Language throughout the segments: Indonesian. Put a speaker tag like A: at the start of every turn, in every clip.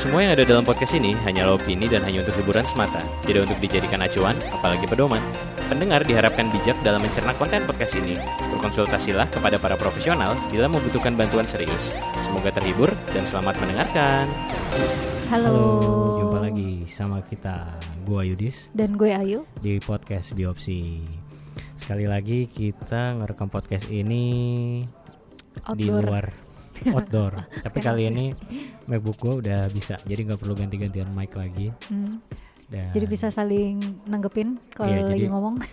A: Semua yang ada dalam podcast ini hanyalah opini dan hanya untuk hiburan semata, tidak untuk dijadikan acuan, apalagi pedoman. Pendengar diharapkan bijak dalam mencerna konten podcast ini. Berkonsultasilah kepada para profesional bila membutuhkan bantuan serius. Semoga terhibur dan selamat mendengarkan.
B: Halo.
C: jumpa lagi sama kita, gua Yudis
B: Dan gue Ayu.
C: di podcast Biopsi. Sekali lagi kita ngerekam podcast ini di
B: Outdoor.
C: luar outdoor. Tapi kali ini MacBook gua udah bisa, jadi nggak perlu ganti-gantian mic lagi.
B: Hmm,
C: Dan,
B: Jadi bisa saling nanggepin kalau
C: Iya,
B: lagi
C: jadi-
B: ngomong.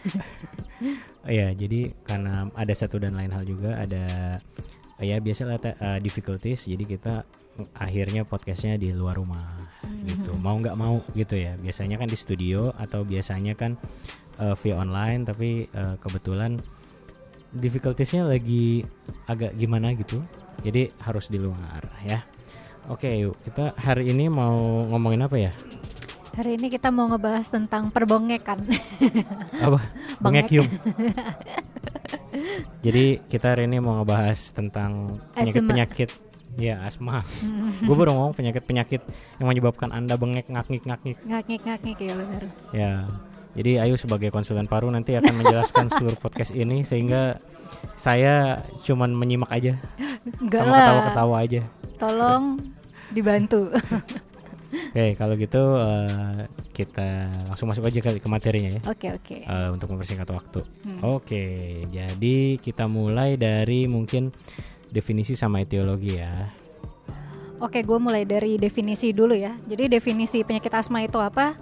C: Iya, jadi karena ada satu dan lain hal juga ada ya biasalah uh, difficulties. Jadi kita akhirnya podcastnya di luar rumah gitu. Mau nggak mau gitu ya. Biasanya kan di studio atau biasanya kan uh, via online. Tapi uh, kebetulan difficultiesnya lagi agak gimana gitu. Jadi harus di luar ya. Oke, yuk kita hari ini mau ngomongin apa ya?
B: Hari ini kita mau ngebahas tentang perbongekan.
C: Apa?
B: Bengek.
C: Bengekium. Jadi kita hari ini mau ngebahas tentang penyakit-penyakit ya asma. Gue baru ngomong penyakit-penyakit yang menyebabkan anda bengek ngaknik ngaknik.
B: Ngaknik-ngaknik ya benar.
C: Ya. Jadi Ayu sebagai konsulen paru nanti akan menjelaskan seluruh podcast ini sehingga saya cuman menyimak aja
B: Enggak
C: sama ketawa-ketawa aja.
B: Tolong dibantu.
C: Oke, kalau gitu eh, kita langsung masuk aja kali ke materinya ya.
B: Oke, oke.
C: eh, untuk mempersingkat waktu.
B: Hmm.
C: Oke, jadi kita mulai dari mungkin definisi sama etiologi ya.
B: Oke, gue mulai dari definisi dulu ya. Jadi definisi penyakit asma itu apa?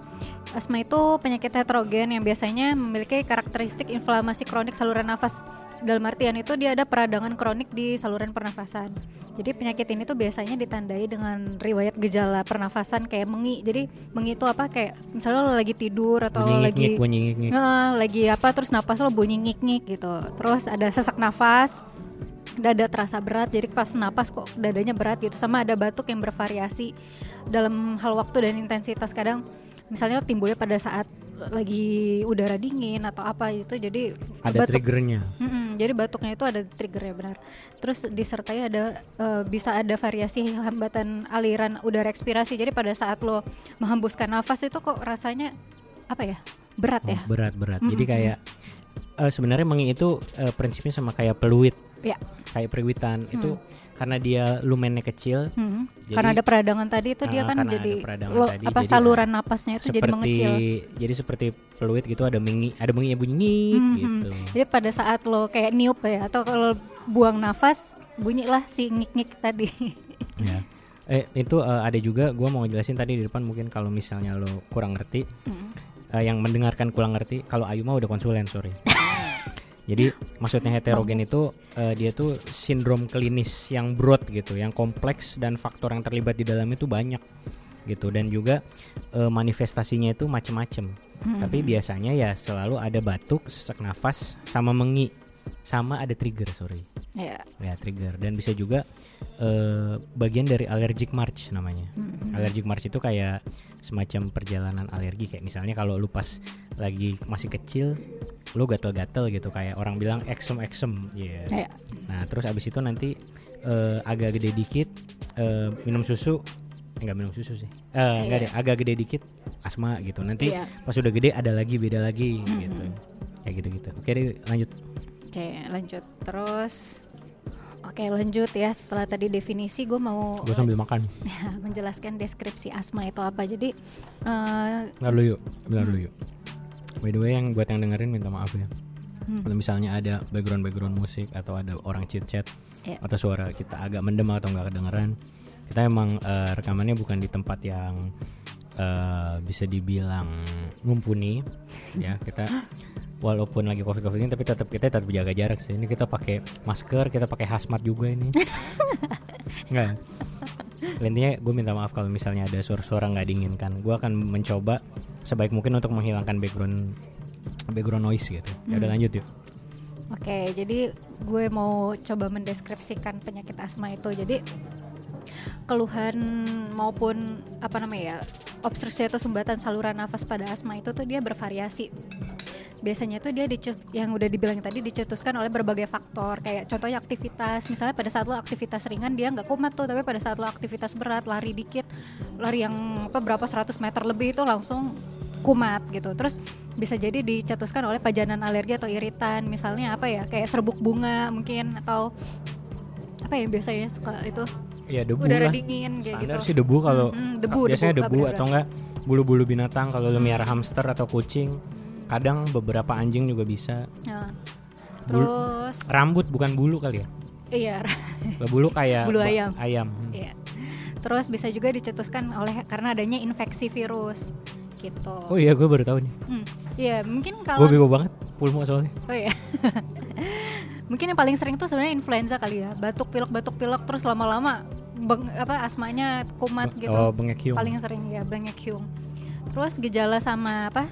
B: Asma itu penyakit heterogen yang biasanya memiliki karakteristik inflamasi kronik saluran nafas. Dalam artian itu dia ada peradangan kronik di saluran pernafasan. Jadi penyakit ini tuh biasanya ditandai dengan riwayat gejala pernafasan kayak mengi. Jadi mengi itu apa? Kayak misalnya lo lagi tidur atau
C: Bunyi
B: lagi
C: bunyi ngik-ngik.
B: Nge- lagi apa terus napas lo bunyi ngik-ngik gitu. Terus ada sesak nafas, dada terasa berat jadi pas napas kok dadanya berat gitu sama ada batuk yang bervariasi dalam hal waktu dan intensitas kadang misalnya timbulnya pada saat lagi udara dingin atau apa gitu jadi
C: Ada
B: batuk
C: triggernya.
B: Mm-mm, jadi batuknya itu ada triggernya benar. Terus disertai ada eh, bisa ada variasi hambatan aliran udara ekspirasi. Jadi pada saat lo menghembuskan nafas itu kok rasanya apa ya berat ya?
C: Oh, berat berat. Jadi kayak eh, sebenarnya mengi itu eh, prinsipnya sama kayak peluit,
B: Ya.
C: kayak perewitan itu karena dia lumennya kecil.
B: Hmm.
C: Jadi-
B: karena ada peradangan tadi itu dia
C: Ah,
B: kan jadi lo,
C: tadi,
B: apa
C: jadi
B: saluran napasnya itu jadi
C: seperti
B: mengecil.
C: jadi seperti peluit gitu ada mengi, ada mengi yang bunyi ngik
B: Mhm.
C: gitu.
B: Jadi pada saat lo kayak niup ya atau kalau buang nafas bunyilah si ngik-ngik tadi.
C: Ya. Eh itu eh, ada juga gua mau ngejelasin tadi di depan mungkin kalau misalnya lo kurang ngerti
B: Hmm.
C: eh, yang mendengarkan kurang ngerti kalau Ayu mah udah konsulen sorry. Jadi maksudnya heterogen itu eh, dia tuh sindrom klinis yang broad gitu, yang kompleks dan faktor yang terlibat di dalam itu banyak gitu dan juga eh, manifestasinya itu macem-macem.
B: Hmm.
C: Tapi biasanya ya selalu ada batuk, sesak nafas, sama mengi, sama ada trigger sorry
B: ya.
C: ya trigger dan bisa juga eh, bagian dari allergic march namanya
B: Hmm.
C: allergic march itu kayak semacam perjalanan alergi. Kayak misalnya kalau lu pas lagi masih kecil lu gatel-gatel gitu. Kayak orang bilang eksem eksem ya
B: Ya.
C: nah terus abis itu nanti eh, agak gede dikit eh, minum susu. Enggak minum susu sih. Eh enggak deh agak gede dikit asma gitu. Nanti
B: Iya.
C: pas udah gede ada lagi beda lagi gitu. Kayak gitu gitu oke deh lanjut.
B: Oke, lanjut. Terus Oke, lanjut ya. Setelah tadi definisi gue mau
C: gue sambil makan
B: menjelaskan deskripsi asma itu apa. Jadi eh,
C: Bentar dulu yuk, bentar dulu yuk. By the way yang buat yang dengerin minta maaf ya.
B: Hmm.
C: Kalau misalnya ada background-background musik atau ada orang chit chat
B: Iya.
C: atau suara kita agak mendem atau nggak kedengeran, kita emang eh, rekamannya bukan di tempat yang eh, bisa dibilang mumpuni ya kita walaupun lagi covid covid ini tapi tetap kita tetap jaga jarak sih. Ini kita pakai masker kita pakai hazmat juga ini. Nggak? Intinya gue minta maaf kalau misalnya ada suara-suara nggak diinginkan gue akan mencoba sebaik mungkin untuk menghilangkan background background noise gitu. Ya udah lanjut yuk.
B: Oke, jadi gue mau coba mendeskripsikan penyakit asma itu. Jadi keluhan maupun apa namanya ya obstruksi atau sumbatan saluran nafas pada asma itu tuh dia bervariasi. Biasanya tuh dia dicet, yang udah dibilang tadi dicetuskan oleh berbagai faktor. Kayak contohnya aktivitas. Misalnya pada saat lo aktivitas ringan dia nggak kumat tuh. Tapi pada saat lo aktivitas berat lari dikit lari yang apa berapa 100 meter lebih itu langsung kumat gitu. Terus bisa jadi dicetuskan oleh pajanan alergi atau iritan. Misalnya apa ya kayak serbuk bunga mungkin atau apa ya biasanya suka itu?
C: Ya debu
B: udara
C: lah.
B: dingin kayak
C: standar
B: gitu.
C: sih debu kalau
B: Mm-mm, debu,
C: biasanya
B: debu,
C: debu, atau enggak bulu-bulu binatang kalau lu miara hamster atau kucing kadang beberapa anjing juga bisa Bul-
B: terus
C: rambut bukan bulu kali ya
B: iya
C: bulu kayak
B: Bulu ayam.
C: ayam
B: Iya. Terus bisa juga dicetuskan oleh karena adanya infeksi virus gitu.
C: oh iya gue baru tahu nih
B: Hmm, Iya, mungkin
C: gue
B: kalau
C: bego banget pulmo soalnya
B: Oh iya. mungkin yang paling sering tuh sebenarnya influenza kali ya. Batuk pilek batuk pilek terus lama-lama beng- apa asmanya kumat gitu.
C: oh
B: Paling sering ya bengek hiung. Terus gejala sama apa?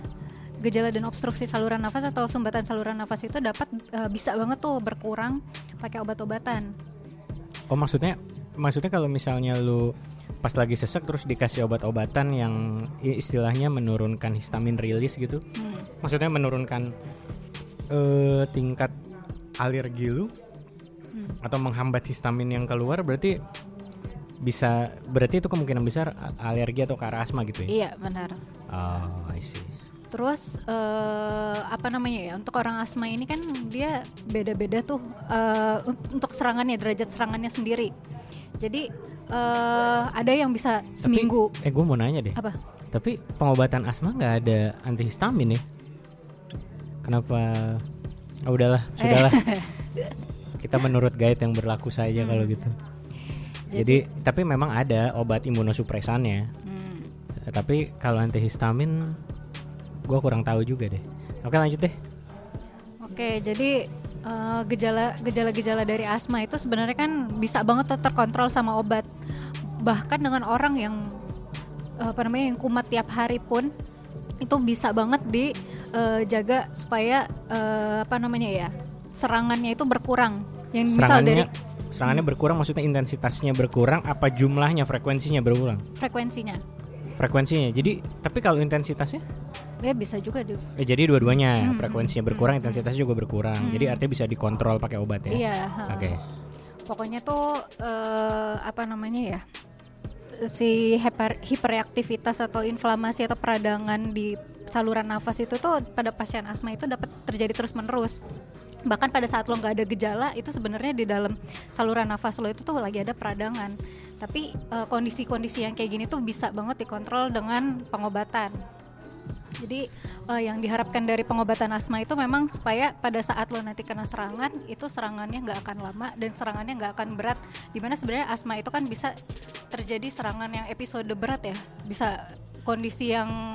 B: Gejala dan obstruksi saluran nafas atau sumbatan saluran nafas itu dapat eh, bisa banget tuh berkurang pakai obat-obatan.
C: oh maksudnya maksudnya kalau misalnya lu pas lagi sesek terus dikasih obat-obatan yang istilahnya menurunkan histamin rilis gitu
B: Hmm.
C: maksudnya menurunkan eh, tingkat alergi lu
B: Hmm.
C: atau menghambat histamin yang keluar berarti bisa berarti itu kemungkinan besar alergi atau ke arah asma gitu ya
B: Iya, benar.
C: oh I see
B: Terus eh, apa namanya ya untuk orang asma ini kan dia beda-beda tuh un- untuk serangannya derajat serangannya sendiri. Jadi eh, ada yang bisa seminggu.
C: Tapi, eh gue mau nanya deh.
B: Apa?
C: Tapi pengobatan asma nggak ada antihistamin ya? Kenapa? Oh, udahlah, sudahlah. Kita menurut guide yang berlaku saja
B: Hmm.
C: kalau gitu. Jadi, tapi memang ada obat imunosupresannya.
B: Hmm.
C: Tapi kalau antihistamin, gue kurang tahu juga deh. Oke lanjut deh.
B: Oke, jadi eh, gejala gejala-gejala dari asma itu sebenarnya kan bisa banget terkontrol sama obat. Bahkan dengan orang yang eh, apa namanya yang kumat tiap hari pun itu bisa banget dijaga supaya eh, apa namanya ya serangannya itu berkurang. Yang misal dari
C: Serangannya, serangannya berkurang, maksudnya intensitasnya berkurang, apa jumlahnya, frekuensinya berkurang?
B: frekuensinya,
C: Frekuensinya. Jadi, tapi kalau intensitasnya?
B: ya bisa juga di,
C: Eh, jadi dua-duanya
B: Hmm,
C: frekuensinya berkurang, intensitasnya juga berkurang. Jadi artinya bisa dikontrol pakai obat ya.
B: iya.
C: Oke.
B: Pokoknya tuh eh, apa namanya ya si hiper, hiperaktivitas atau inflamasi atau peradangan di saluran nafas itu tuh pada pasien asma itu dapat terjadi terus menerus bahkan pada saat lo nggak ada gejala itu sebenarnya di dalam saluran nafas lo itu tuh lagi ada peradangan tapi eh, kondisi-kondisi yang kayak gini tuh bisa banget dikontrol dengan pengobatan jadi eh, yang diharapkan dari pengobatan asma itu memang supaya pada saat lo nanti kena serangan itu serangannya nggak akan lama dan serangannya nggak akan berat. Di mana sebenarnya asma itu kan bisa terjadi serangan yang episode berat ya, bisa kondisi yang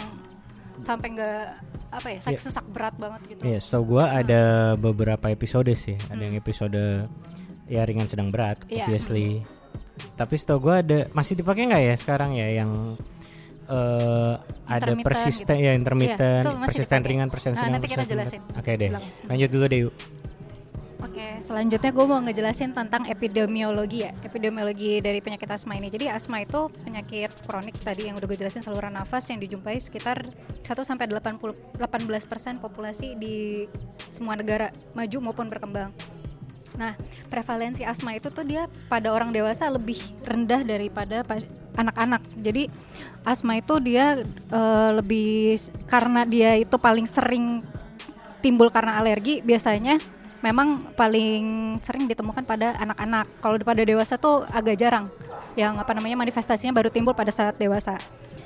B: sampai nggak apa ya
C: Iya.
B: sesak berat banget gitu.
C: Iya, setahu gua ada beberapa episode sih. Ada yang episode ya ringan sedang berat,
B: Iya.
C: obviously. Tapi setahu gua ada masih dipakai nggak ya sekarang ya yang eh ada
B: Intermittent
C: persisten
B: gitu.
C: ya intermittent,
B: masih
C: persisten
B: dipakai.
C: ringan, persisten
B: Nah, nanti kita jelasin.
C: Oke deh.
B: Bilang.
C: Lanjut dulu deh. yuk.
B: Oke, selanjutnya gue mau ngejelasin tentang epidemiologi ya, epidemiologi dari penyakit asma ini. Jadi asma itu penyakit kronik tadi yang udah gue jelasin saluran nafas yang dijumpai sekitar 1 sampai 80 18% populasi di semua negara maju maupun berkembang. Nah, prevalensi asma itu tuh dia pada orang dewasa lebih rendah daripada anak-anak. Jadi asma itu dia eh, lebih karena dia itu paling sering timbul karena alergi biasanya memang paling sering ditemukan pada anak-anak. Kalau pada dewasa tuh agak jarang. Yang apa namanya manifestasinya baru timbul pada saat dewasa.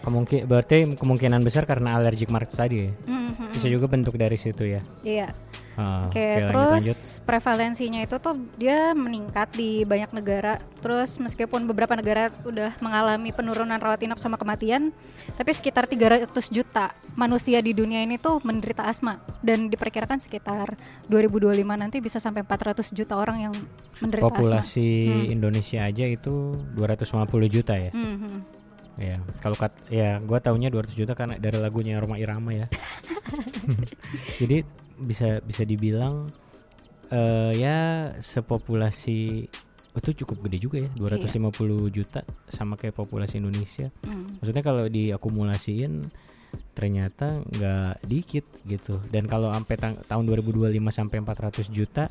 C: Kemungkin berarti kemungkinan besar karena allergic market tadi ya.
B: Mhm.
C: Bisa juga bentuk dari situ ya.
B: Iya.
C: Ah,
B: Oke,
C: lanjut,
B: terus
C: lanjut.
B: prevalensinya itu tuh dia meningkat di banyak negara. Terus meskipun beberapa negara udah mengalami penurunan rawat inap sama kematian, tapi sekitar 300 juta manusia di dunia ini tuh menderita asma dan diperkirakan sekitar 2025 nanti bisa sampai 400 juta orang yang menderita
C: populasi
B: Hmm.
C: Indonesia aja itu 250 juta ya.
B: asma.
C: Kalau kat ya gua taunya 200 juta karena dari lagunya Roma Irama ya. Jadi bisa bisa dibilang eh ya sepopulasi oh, itu cukup gede juga ya 250 juta sama kayak populasi Indonesia.
B: Hmm.
C: Maksudnya kalau diakumulasiin ternyata nggak dikit gitu dan kalau sampai tang- tahun 2025 sampai 400 juta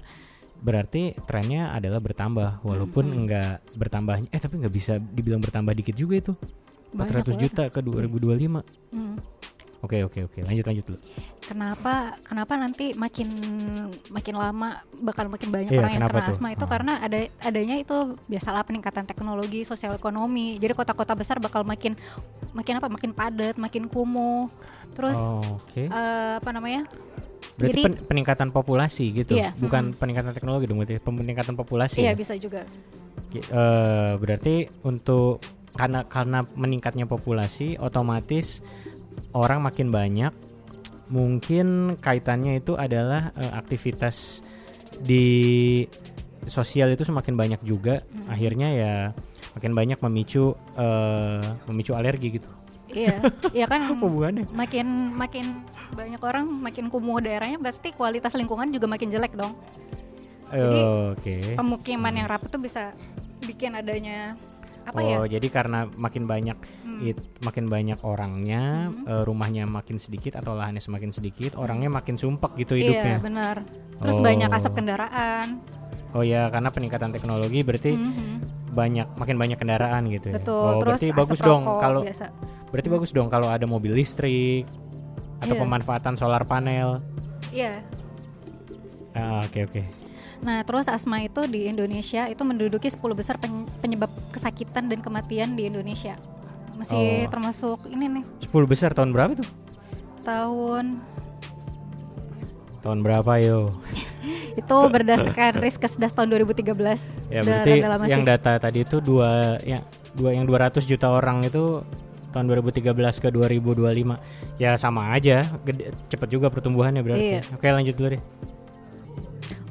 C: berarti trennya adalah bertambah walaupun
B: Mhm.
C: nggak bertambah eh tapi nggak bisa dibilang bertambah dikit juga itu 400
B: Banyak lah.
C: juta ke 2025
B: Hmm.
C: oke oke oke lanjut lanjut dulu
B: Kenapa kenapa nanti makin makin lama bakal makin banyak
C: Iya,
B: orang yang kena
C: tuh?
B: asma itu
C: Ah.
B: karena ada adanya itu biasalah peningkatan teknologi, sosial ekonomi. Jadi kota-kota besar bakal makin makin apa? Makin padat, makin kumuh. Terus
C: Oh,
B: eh, apa namanya?
C: berarti
B: jadi-
C: pen- peningkatan populasi gitu
B: Iya,
C: bukan
B: mhm.
C: peningkatan teknologi dong berarti peningkatan populasi
B: Iya
C: ya?
B: bisa juga.
C: Eh, berarti untuk karena karena meningkatnya populasi otomatis orang makin banyak. Mungkin kaitannya itu adalah eh, aktivitas di sosial itu semakin banyak juga.
B: Hmm.
C: akhirnya ya makin banyak memicu eh, memicu alergi gitu.
B: Iya, iya kan.
C: Hubungannya?
B: Makin makin banyak orang makin kumuh daerahnya pasti kualitas lingkungan juga makin jelek dong. Jadi,
C: oke.
B: Pemukiman yang rapat tuh bisa bikin adanya apa ya?
C: oh jadi karena makin banyak
B: Hmm.
C: it- makin banyak orangnya
B: Mhm.
C: eh, rumahnya makin sedikit atau lahannya semakin sedikit orangnya makin sumpek gitu
B: Iya
C: hidupnya
B: benar. Terus
C: Oh.
B: banyak asap kendaraan.
C: oh ya karena peningkatan teknologi berarti
B: Mhm.
C: banyak makin banyak kendaraan gitu ya
B: Betul.
C: oh
B: Terus
C: berarti bagus dong kalau
B: biasa.
C: berarti bagus dong kalau ada mobil listrik atau
B: Iya.
C: pemanfaatan solar panel
B: Iya.
C: Ah, oke oke
B: Nah, terus asma itu di Indonesia itu menduduki 10 besar pen- penyebab kesakitan dan kematian di Indonesia. Masih
C: Oh.
B: termasuk ini nih
C: 10 besar tahun berapa tuh
B: tahun
C: tahun berapa yo
B: itu berdasarkan Riskesdas tahun 2013.
C: ya berarti yang data tadi itu dua ya dua yang 200 juta orang itu tahun 2013 ke 2025 ya sama aja gede, cepet juga pertumbuhannya berarti
B: Iya.
C: oke lanjut dulu deh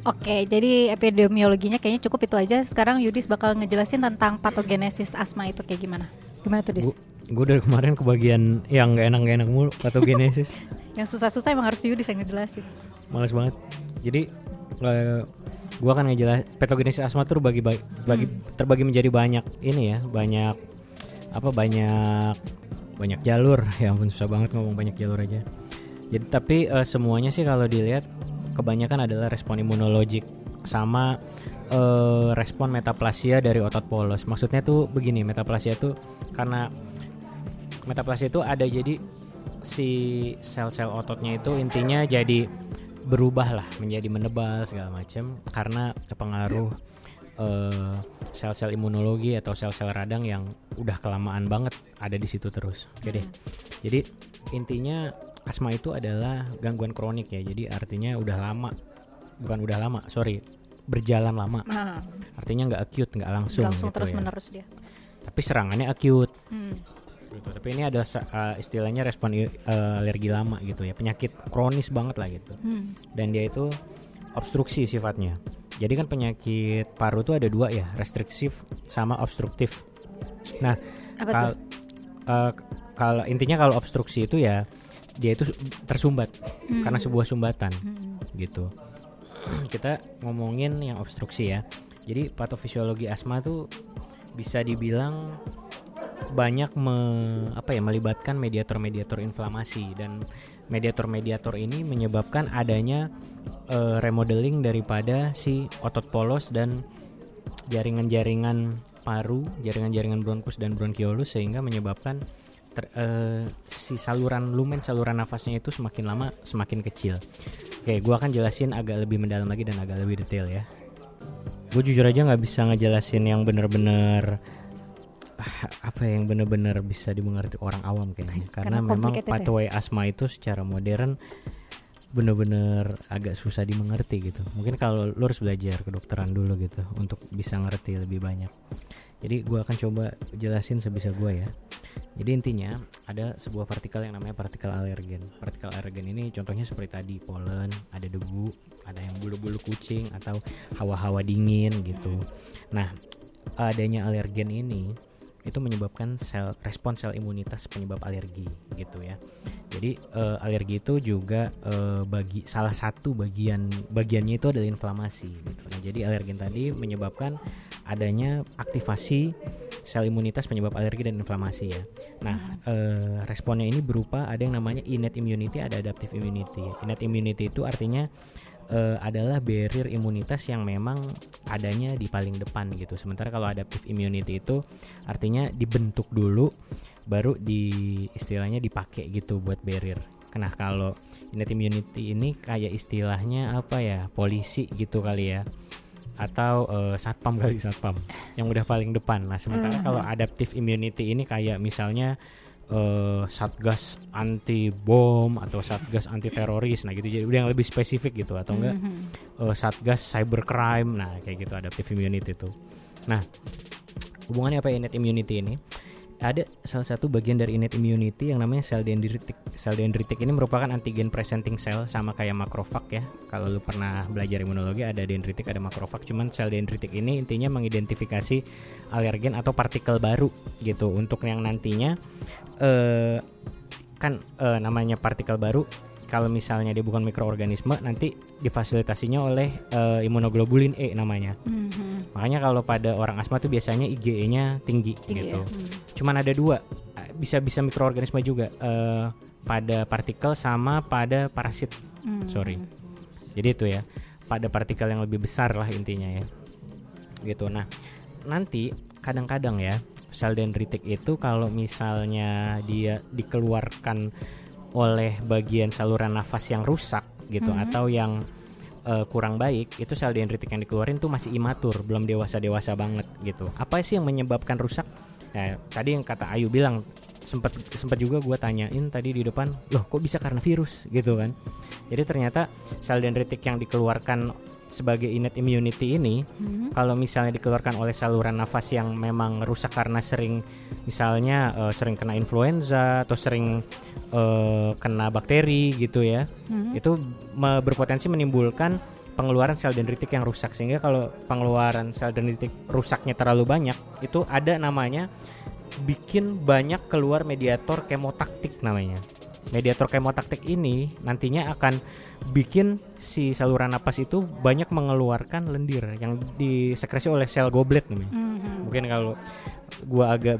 B: Oke, jadi epidemiologinya kayaknya cukup itu aja. Sekarang Yudis bakal ngejelasin tentang patogenesis asma itu kayak gimana. Gimana tuh, Dis?
C: gue dari kemarin kebagian yang nggak enak nggak enak mulu patogenesis
B: Yang susah-susah emang harus Yudis yang ngejelasin.
C: males banget jadi eh, gue akan ngejelas patogenesis asma tuh bagi bagi terbagi menjadi banyak ini ya banyak apa banyak banyak jalur ya ampun susah banget ngomong banyak jalur aja jadi tapi eh, semuanya sih kalau dilihat kebanyakan adalah respon imunologik sama eh, respon metaplasia dari otot polos maksudnya tuh begini metaplasia tuh karena metaplasia itu ada jadi si sel-sel ototnya itu intinya jadi berubah lah menjadi menebal segala macam karena pengaruh eh, sel-sel imunologi atau sel-sel radang yang udah kelamaan banget ada di situ terus. Oke deh. Jadi intinya asma itu adalah gangguan kronik ya. Jadi artinya udah lama, bukan udah lama, sorry, berjalan lama.
B: Nah,
C: Artinya nggak acute, nggak langsung.
B: langsung
C: gitu
B: terus
C: ya.
B: menerus dia.
C: Tapi serangannya acute.
B: Hmm.
C: gitu. Tapi ini ada uh, istilahnya respon uh, alergi lama gitu ya, penyakit kronis banget lah gitu.
B: Hmm.
C: Dan dia itu obstruksi sifatnya. Jadi kan penyakit paru tuh ada dua ya, restriktif sama obstruktif. Nah,
B: Apa
C: kal-
B: tuh?
C: uh, kalau intinya kalau obstruksi itu ya dia itu su- tersumbat
B: Hmm.
C: karena sebuah sumbatan
B: Hmm.
C: gitu. Kita ngomongin yang obstruksi ya. Jadi patofisiologi asma tuh bisa dibilang banyak me- apa ya melibatkan mediator-mediator inflamasi dan mediator-mediator ini menyebabkan adanya eh, remodeling daripada si otot polos dan jaringan-jaringan paru, jaringan-jaringan bronkus dan bronkiolus sehingga menyebabkan ter- eh, si saluran lumen saluran nafasnya itu semakin lama semakin kecil. Oke, gua akan jelasin agak lebih mendalam lagi dan agak lebih detail ya. Gue jujur aja nggak bisa ngejelasin yang bener-bener ah, apa ya, yang bener-bener bisa dimengerti orang awam kayaknya karena,
B: Karena
C: memang
B: ya?
C: pathway asma itu secara modern bener-bener agak susah dimengerti gitu mungkin kalau lu harus belajar kedokteran dulu gitu untuk bisa ngerti lebih banyak jadi gua akan coba jelasin sebisa gua ya jadi intinya ada sebuah partikel yang namanya partikel alergen partikel alergen ini contohnya seperti tadi polen ada debu ada yang bulu-bulu kucing atau hawa-hawa dingin gitu nah adanya alergen ini itu menyebabkan sel respon sel imunitas penyebab alergi gitu ya. Jadi eh, alergi itu juga eh, bagi salah satu bagian bagiannya itu adalah inflamasi gitu. Nah, jadi alergen tadi menyebabkan adanya aktivasi sel imunitas penyebab alergi dan inflamasi ya. Nah, eh, responnya ini berupa ada yang namanya innate immunity, ada adaptive immunity. Innate immunity itu artinya eh, adalah barrier imunitas yang memang adanya di paling depan gitu. Sementara kalau adaptive immunity itu artinya dibentuk dulu baru di istilahnya dipakai gitu buat barrier. Nah, kalau innate immunity ini kayak istilahnya apa ya? polisi gitu kali ya. Atau eh, satpam kali satpam yang udah paling depan. Nah, sementara
B: Mhm.
C: kalau adaptive immunity ini kayak misalnya eh, satgas anti bom atau satgas anti teroris nah gitu jadi udah yang lebih spesifik gitu atau enggak
B: Mhm.
C: eh, satgas cybercrime nah kayak gitu adaptive immunity itu nah hubungannya apa innate immunity ini ada salah satu bagian dari innate immunity yang namanya sel dendritik. Sel dendritik ini merupakan antigen presenting cell sama kayak makrofag ya. Kalau lu pernah belajar imunologi ada dendritik ada makrofag. Cuman sel dendritik ini intinya mengidentifikasi alergen atau partikel baru gitu. Untuk yang nantinya eh kan eh, namanya partikel baru kalau misalnya dia bukan mikroorganisme nanti difasilitasinya oleh eh, imunoglobulin E namanya.
B: Mhm.
C: Makanya kalau pada orang asma tuh biasanya IgE-nya tinggi,
B: Tinggi
C: gitu.
B: ya. Hmm.
C: Cuman ada dua, eh, bisa bisa mikroorganisme juga eh, pada partikel sama pada parasit.
B: Hmm.
C: Sorry. Jadi itu ya, pada partikel yang lebih besar lah intinya ya. Gitu. Nah, nanti kadang-kadang ya sel dendritik itu kalau misalnya dia dikeluarkan oleh bagian saluran nafas yang rusak gitu
B: Mhm.
C: atau yang eh, kurang baik itu sel dendritik yang dikeluarin tuh masih imatur belum dewasa dewasa banget gitu. Apa sih yang menyebabkan rusak? Nah tadi yang kata Ayu bilang sempat sempat juga gue tanyain tadi di depan loh kok bisa karena virus? Gitu kan. Jadi ternyata sel dendritik yang dikeluarkan sebagai innate immunity ini
B: Mhm.
C: kalau misalnya dikeluarkan oleh saluran nafas yang memang rusak karena sering misalnya eh, sering kena influenza atau sering eh, kena bakteri gitu ya
B: Mhm.
C: itu me- berpotensi menimbulkan pengeluaran sel dendritik yang rusak sehingga kalau pengeluaran sel dendritik rusaknya terlalu banyak itu ada namanya bikin banyak keluar mediator kemotaktik namanya mediator kemotaktik ini nantinya akan bikin si saluran napas itu banyak mengeluarkan lendir yang disekresi oleh sel goblet namanya
B: Mhm.
C: mungkin kalau gua agak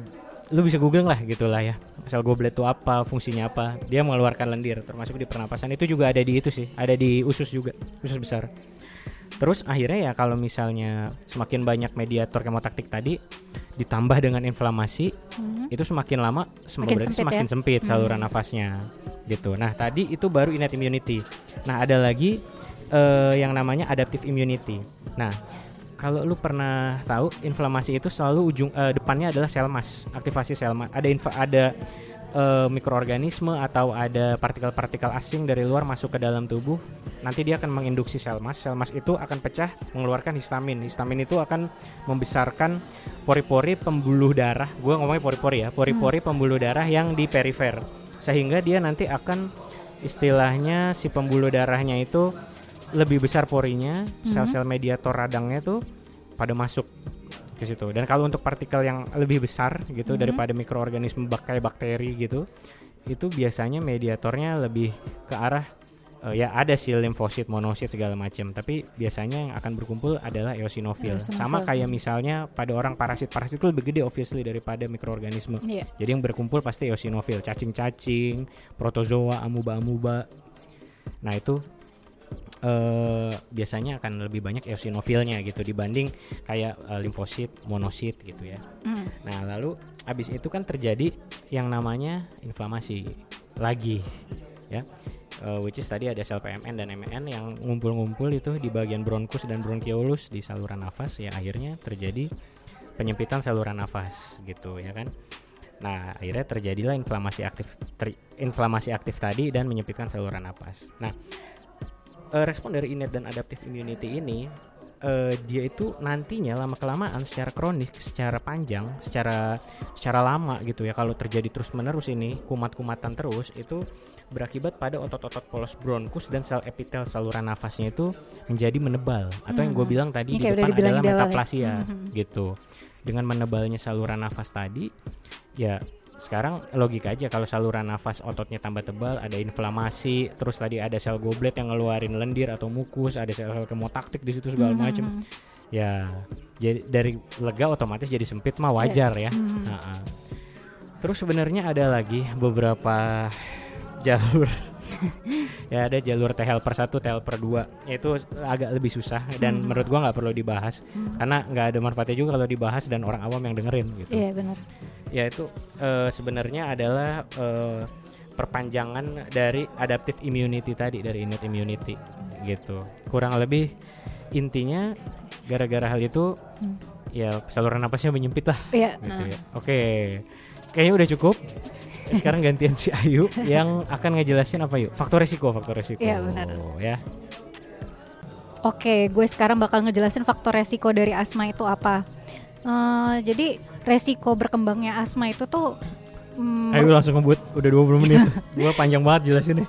C: lu bisa googling lah gitulah ya. Sel goblet itu apa fungsinya apa dia mengeluarkan lendir termasuk di pernapasan. Itu juga ada di itu sih ada di usus juga usus besar terus akhirnya ya kalau misalnya semakin banyak mediator kemotaktik tadi ditambah dengan inflamasi
B: Mhm.
C: itu semakin lama sem-
B: Makin sempit
C: semakin
B: ya?
C: sempit saluran
B: Hmm.
C: nafasnya gitu nah tadi itu baru innate immunity nah ada lagi eh, yang namanya adaptive immunity nah kalau lu pernah tahu inflamasi itu selalu ujung eh, depannya adalah sel mas aktivasi sel mas ada infa, ada eh, mikroorganisme atau ada partikel-partikel asing dari luar masuk ke dalam tubuh nanti dia akan menginduksi sel mas sel mas itu akan pecah mengeluarkan histamin. Histamin itu akan membesarkan pori-pori pembuluh darah. Gue ngomongnya pori-pori ya. Pori-pori pembuluh darah yang di perifer. Sehingga dia nanti akan istilahnya si pembuluh darahnya itu lebih besar porinya sel-sel mediator radangnya tuh pada masuk ke situ. Dan kalau untuk partikel yang lebih besar gitu
B: Mhm.
C: daripada mikroorganisme bak kayak bakteri gitu itu biasanya mediatornya lebih ke arah eh, ya ada sih limfosit, monosit segala macam tapi biasanya yang akan berkumpul adalah eosinofil
B: Eosinofil.
C: sama kayak misalnya pada orang parasit parasit itu lebih gede obviously daripada mikroorganisme
B: Iya.
C: jadi yang berkumpul pasti eosinofil, cacing-cacing, protozoa, amuba-amuba. Nah itu eh, biasanya akan lebih banyak eosinofilnya gitu dibanding kayak eh, limfosit, monosit gitu ya.
B: Mhm.
C: Nah lalu habis itu kan terjadi yang namanya inflamasi lagi ya. Eh, which is tadi ada sel PMN dan MN yang ngumpul-ngumpul itu di bagian bronkus dan bronkiolus di saluran nafas ya akhirnya terjadi penyempitan saluran nafas gitu ya kan. Nah, akhirnya terjadilah inflamasi aktif ter- inflamasi aktif tadi dan menyempitkan saluran napas. Nah, eh, respon dari innate dan adaptive immunity ini eh, dia itu nantinya lama kelamaan secara kronik, secara panjang, secara secara lama gitu ya kalau terjadi terus menerus ini kumat-kumatan terus itu berakibat pada otot-otot polos bronkus dan sel epitel saluran nafasnya itu menjadi menebal atau yang gue
B: Mhm.
C: bilang tadi
B: Ini
C: di depan adalah
B: di ya.
C: metaplasia
B: Mhm.
C: gitu. Dengan menebalnya saluran nafas tadi ya sekarang logika aja kalau saluran nafas ototnya tambah tebal ada inflamasi terus tadi ada sel goblet yang ngeluarin lendir atau mukus ada sel-sel kemotaktik di situ segala
B: Hmm,
C: macem
B: hmm,
C: ya jadi dari lega otomatis jadi sempit mah wajar ya
B: hmm.
C: Nah, ah. terus sebenarnya ada lagi beberapa jalur ya ada jalur T helper 1, T helper 2 itu agak lebih susah dan
B: Hmm.
C: menurut gua nggak perlu dibahas
B: Hmm.
C: karena nggak ada manfaatnya juga kalau dibahas dan orang awam yang dengerin gitu
B: Iya benar.
C: ya itu eh, sebenarnya adalah eh, perpanjangan dari adaptive immunity tadi dari innate immunity gitu kurang lebih intinya gara-gara hal itu
B: Hmm.
C: ya saluran napasnya menyempit lah
B: Iya.
C: gitu
B: nah.
C: ya oke kayaknya udah cukup sekarang gantian si Ayu yang akan ngejelasin apa yuk faktor resiko faktor resiko
B: Iya, benar.
C: ya
B: Oke, gue sekarang bakal ngejelasin faktor resiko dari asma itu apa. Eh, jadi resiko berkembangnya asma itu tuh mm,
C: Ayo langsung ngebut udah 20 menit gua panjang banget jelasin deh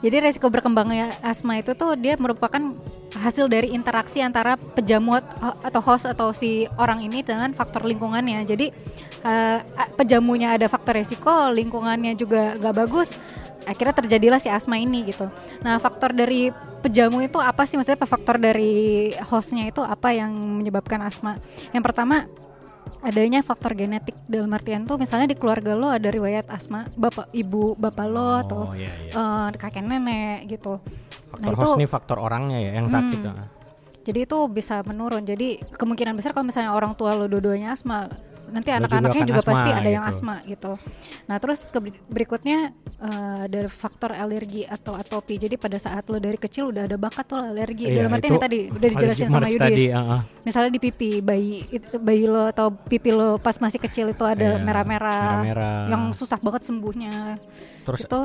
B: Jadi resiko berkembangnya asma itu tuh dia merupakan hasil dari interaksi antara pejamu at- atau host atau si orang ini dengan faktor lingkungannya. Jadi eh, a- pejamunya ada faktor resiko, lingkungannya juga gak bagus. Akhirnya terjadilah si asma ini gitu. Nah faktor dari pejamu itu apa sih? Maksudnya faktor dari hostnya itu apa yang menyebabkan asma? Yang pertama adanya faktor genetik dalam artian tuh misalnya di keluarga lo ada riwayat asma bapak ibu bapak lo atau
C: oh iya iya
B: eh, kakek nenek gitu.
C: faktor
B: nah,
C: host
B: itu-
C: nih faktor orangnya ya yang sakit
B: Hmm.
C: ah.
B: Jadi itu bisa menurun. Jadi kemungkinan besar kalau misalnya orang tua lo dua-duanya asma, nanti
C: Lo juga
B: anak-anaknya
C: akan
B: juga,
C: asma,
B: pasti ada yang
C: gitu.
B: asma gitu. Nah terus ke- berikutnya eh, dari faktor alergi atau atopi. Jadi pada saat lo dari kecil udah ada bakat tuh alergi.
C: Iya,
B: Dalam artian yang tadi udah dijelasin sama Yudis.
C: tadi ah, ah.
B: Misalnya di pipi bayi itu bayi lo atau pipi lo pas masih kecil itu ada
C: Iya,
B: merah-merah
C: merah-merah.
B: yang susah banut sembuhnya.
C: terus
B: itu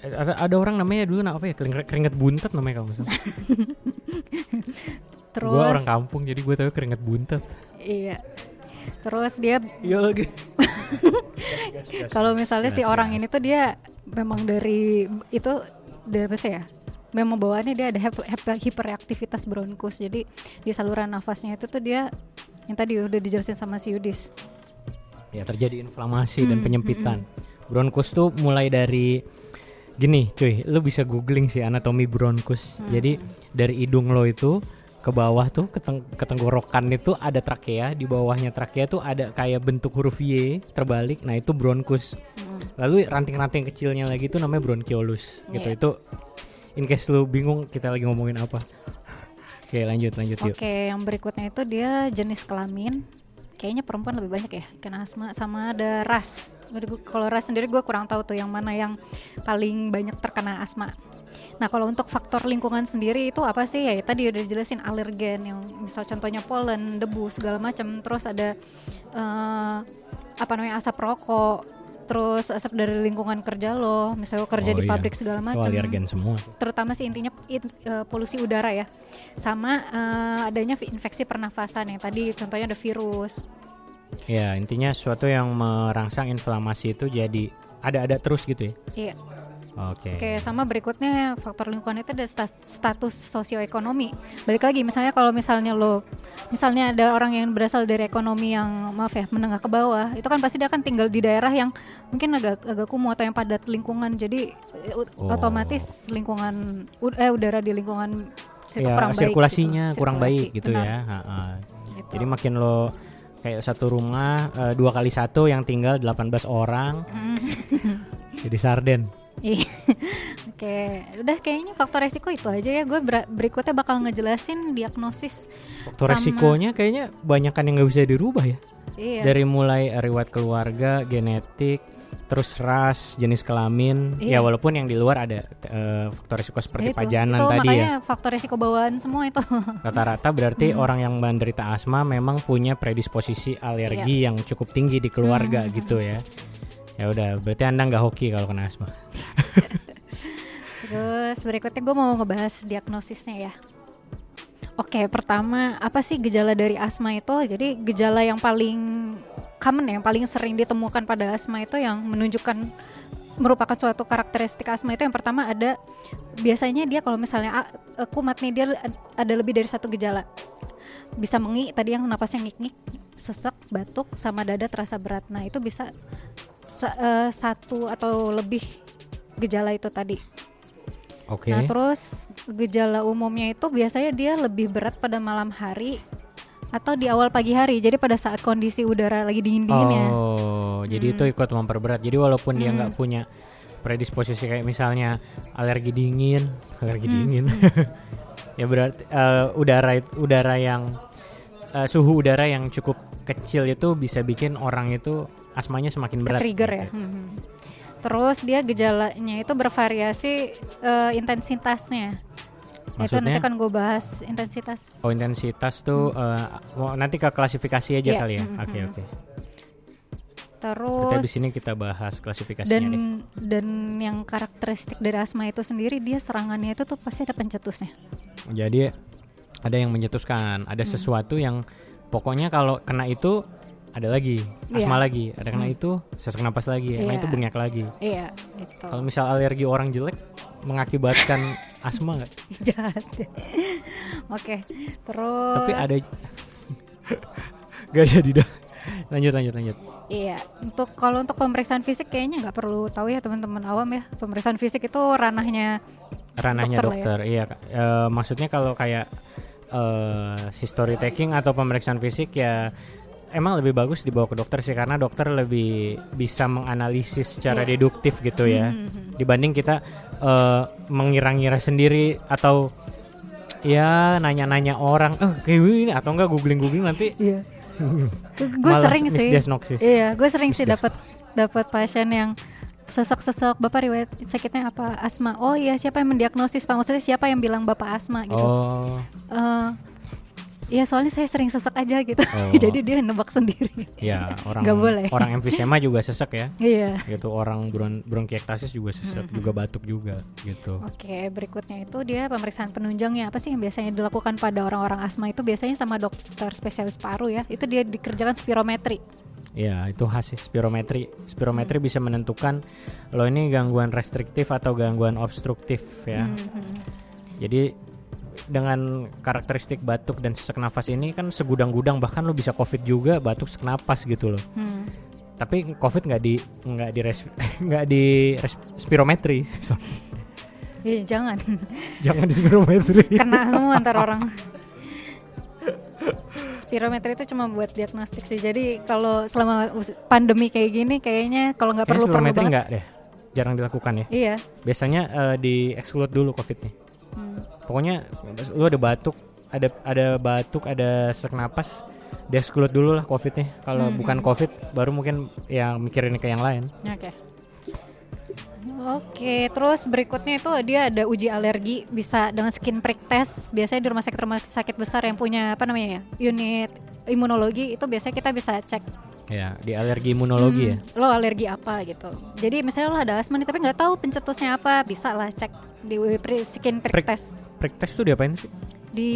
C: eh, ada, ada orang namanya dulu apa ya keringet, keringet buntet namanya kalau misalnya
B: terus
C: gue orang kampung jadi gue tahu keringet buntet
B: iya. Terus dia
C: iya lagi
B: Kalau misalnya si
C: Gas,
B: orang
C: gas.
B: ini tuh dia memang dari itu dari apa sih ya? Memang bawaannya dia ada hip- hip- hiperaktivitas bronkus. Jadi di saluran nafasnya itu tuh dia yang tadi udah dijelasin sama si Yudis.
C: ya terjadi inflamasi dan
B: Hmm,
C: penyempitan bronkus tuh mulai dari gini cuy lu bisa googling sih anatomi bronkus
B: Hmm.
C: jadi dari hidung lo itu ke bawah tuh ke, teng- ke tenggorokan itu ada trakea di bawahnya trakea tuh ada kayak bentuk huruf Y terbalik nah itu bronkus
B: Hmm.
C: lalu ranting-ranting kecilnya lagi tuh namanya bronchiolus gitu
B: Iya.
C: itu in case lu bingung kita lagi ngomongin apa oke lanjut lanjut yuk
B: Oke, yang berikutnya itu dia jenis kelamin. Kayaknya perempuan lebih banyak ya kena asma sama ada ras. Kalau ras sendiri gue kurang tahu tuh yang mana yang paling banyak terkena asma. Nah kalau untuk faktor lingkungan sendiri itu apa sih? Ya tadi udah dijelasin alergen yang misal contohnya polen, debu segala macam. Terus ada eh, apa namanya asap rokok, terus asap dari lingkungan kerja lo, misalnya lo kerja
C: Oh
B: di
C: iya.
B: pabrik segala
C: Itu
B: macam
C: alergen semua.
B: Terutama sih intinya it- eh, polusi udara ya. Sama eh, adanya infeksi pernafasan yang tadi contohnya ada virus.
C: Ya intinya sesuatu yang merangsang inflamasi itu jadi ada-ada terus gitu ya.
B: iya
C: Oke.
B: oke sama berikutnya faktor lingkungan itu ada sta- status sosioekonomi balik lagi misalnya kalau misalnya lo misalnya ada orang yang berasal dari ekonomi yang maaf ya menengah ke bawah itu kan pasti dia akan tinggal di daerah yang mungkin agak agak kumuh atau yang padat lingkungan jadi
C: Oh.
B: otomatis lingkungan eh udara di lingkungan situ
C: Ya
B: kurang baik
C: sirkulasinya
B: gitu.
C: kurang
B: Sirkulasi,
C: baik gitu
B: benar.
C: ya. Ha-ha.
B: Gitu.
C: Jadi makin lo kayak satu rumah eh, dua kali satu yang tinggal 18 orang. jadi sarden.
B: Iya. Oke, udah kayaknya faktor resiko itu aja ya. Gue berikutnya bakal ngejelasin diagnosis.
C: Faktor
B: Sama-
C: resikonya kayaknya banyak kan yang nggak bisa dirubah ya.
B: Iya.
C: Dari mulai riwayat keluarga, genetik, terus ras, jenis kelamin.
B: Iya.
C: Ya walaupun yang di luar ada eh, faktor resiko seperti
B: Itu.
C: pajanan
B: itu
C: tadi
B: makanya
C: ya.
B: faktor resiko bawaan semua itu.
C: Rata-rata berarti
B: Hmm.
C: orang yang menderita asma memang punya predisposisi alergi
B: Iya.
C: yang cukup tinggi di keluarga
B: Hmm.
C: gitu ya. Ya udah, berarti Anda nggak hoki kalau kena asma.
B: Terus berikutnya gue mau ngebahas diagnosisnya ya. Oke, pertama apa sih gejala dari asma itu? Jadi gejala yang paling common ya, yang paling sering ditemukan pada asma itu yang menunjukkan merupakan suatu karakteristik asma itu yang pertama ada biasanya dia kalau misalnya ah, kumat nih dia ad- ada lebih dari satu gejala bisa mengi tadi yang napasnya ngik-ngik sesek batuk sama dada terasa berat nah itu bisa sa- eh, satu atau lebih gejala itu tadi.
C: Oke.
B: Nah, terus gejala umumnya itu biasanya dia lebih berat pada malam hari atau di awal pagi hari. Jadi pada saat kondisi udara lagi dingin-dinginnya.
C: Oh, jadi
B: Hmm.
C: itu ikut memperberat. Jadi walaupun dia nggak punya predisposisi kayak misalnya alergi dingin, alergi
B: Hmm.
C: dingin, ya berarti eh, udara udara yang eh, suhu udara yang cukup kecil itu bisa bikin orang itu asmanya semakin berat.
B: trigger ya.
C: gitu.
B: Mhm. Terus dia gejalanya itu bervariasi eh, intensitasnya. Nah, Itu nanti
C: Maksudnya?
B: kan gue bahas intensitas.
C: Oh intensitas tuh eh, mau nanti ke klasifikasi aja
B: Iya,
C: kali ya.
B: mm,
C: Oke
B: mm,
C: oke.
B: Terus
C: Berarti di sini kita bahas klasifikasinya
B: dan
C: deh.
B: dan yang karakteristik dari asma itu sendiri dia serangannya itu tuh pasti ada pencetusnya.
C: Jadi ada yang mencetuskan, ada
B: Hmm.
C: sesuatu yang pokoknya kalau kena itu ada lagi, asma
B: Iya.
C: lagi, ada kena
B: Hmm.
C: itu sesak napas lagi, kena
B: Iya.
C: itu bengek lagi.
B: Iya, itu.
C: Kalau misal alergi orang jelek mengakibatkan asma nggak?
B: Jahat. Oke. Terus
C: Tapi ada gak jadi dah. Lanjut lanjut lanjut.
B: Iya, untuk kalau untuk pemeriksaan fisik kayaknya nggak perlu tahu ya teman-teman awam ya. Pemeriksaan fisik itu ranahnya
C: Ranahnya
B: Dokter ya.
C: dokter, iya. Kak. Eh, maksudnya kalau kayak eh history taking atau pemeriksaan fisik ya emang lebih bagus dibawa ke dokter sih karena dokter lebih bisa menganalisis secara
B: Iya.
C: deduktif gitu ya.
B: Mhm.
C: dibanding kita eh, mengira-ngira sendiri atau ya nanya-nanya orang eh kayak gini atau enggak googling-googling nanti
B: Iya. gue sering sih. Iya, gue sering sih dapat dapat pasien yang sesek-sesek bapak riwayat sakitnya apa asma oh iya siapa yang mendiagnosis pak maksudnya siapa yang bilang bapak asma gitu
C: Oh,
B: Eh, Iya soalnya saya sering sesek aja gitu
C: Oh.
B: jadi dia nebak sendiri
C: ya orang
B: Nggak boleh.
C: orang emfisema juga sesek ya.
B: iya
C: Gitu orang bron bronkiektasis juga sesek, juga batuk juga gitu.
B: Oke, berikutnya itu dia pemeriksaan penunjangnya. Apa sih yang biasanya dilakukan pada orang-orang asma itu biasanya sama dokter spesialis paru ya. Itu dia dikerjakan spirometri.
C: Ya, itu hasil spirometri. Spirometri bisa menentukan lo ini gangguan restriktif atau gangguan obstruktif ya.
B: Mhm.
C: Jadi dengan karakteristik batuk dan sesak nafas ini kan segudang-gudang bahkan lo bisa covid juga batuk sesak napas gitu loh.
B: Hmm.
C: Tapi covid nggak di nggak di res- nggak di res- spirometri.
B: Iya, jangan.
C: jangan di spirometri.
B: Kena semua ntar orang. Spirometri itu cuma buat diagnostik sih. Jadi kalau selama pandemi kayak gini kayaknya kalau nggak perlu perlu banget.
C: nggak deh. Jarang dilakukan ya.
B: Iya.
C: Biasanya eh, di exclude dulu covidnya.
B: Hmm.
C: Pokoknya lu ada batuk, ada ada batuk, ada sesak napas, exclude dulu lah covidnya. Kalau
B: Hmm,
C: bukan covid, baru mungkin yang mikirin ke yang lain.
B: Oke. Oke, terus berikutnya itu dia ada uji alergi bisa dengan skin prick test. Biasanya di rumah sakit rumah sakit besar yang punya apa namanya ya unit imunologi itu biasanya kita bisa cek
C: Ya, di alergi imunologi ya.
B: hmm, lo alergi apa gitu. Jadi misalnya lo ada asma nih tapi nggak tahu pencetusnya apa, bisa lah cek di skin prick,
C: Prick.
B: test
C: Prick test tuh diapain sih?
B: di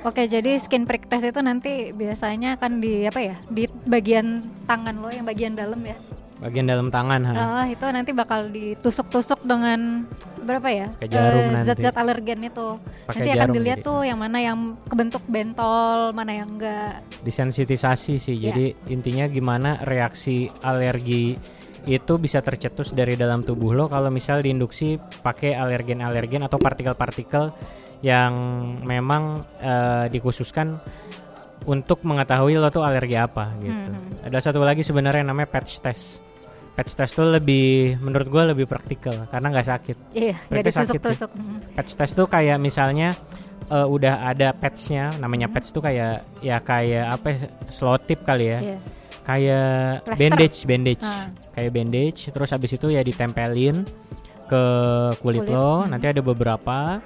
B: Oke, jadi skin prick test itu nanti biasanya akan di apa ya? Di bagian tangan lo yang bagian dalam ya.
C: Bagian dalam tangan ha.
B: Ah, itu nanti bakal ditusuk-tusuk dengan berapa ya?
C: Nanti.
B: Zat-zat alergen itu.
C: Pakai
B: nanti akan dilihat
C: jadi.
B: tuh yang mana yang kebentuk bentol, mana yang enggak.
C: Disensitisasi sih.
B: Ya.
C: Jadi intinya gimana reaksi alergi itu bisa tercetus dari dalam tubuh lo kalau misal diinduksi pakai alergen-alergen atau partikel-partikel yang memang eh, dikhususkan untuk mengetahui lo tuh alergi apa gitu.
B: Mhm.
C: Ada satu lagi sebenarnya namanya patch test. Patch test tuh lebih menurut gue lebih praktikal karena nggak sakit.
B: Iya, nggak
C: sakit sih.
B: ditusuk-tusuk. Mhm.
C: Patch test tuh kayak misalnya eh, udah ada patchnya, namanya patch tuh kayak ya kayak apa ya, selotip kali ya,
B: Iya.
C: kayak
B: Plaster.
C: bandage bandage,
B: Ah.
C: kayak bandage. Terus habis itu ya ditempelin ke kulit,
B: Kulit,
C: lo.
B: mhm.
C: Nanti ada beberapa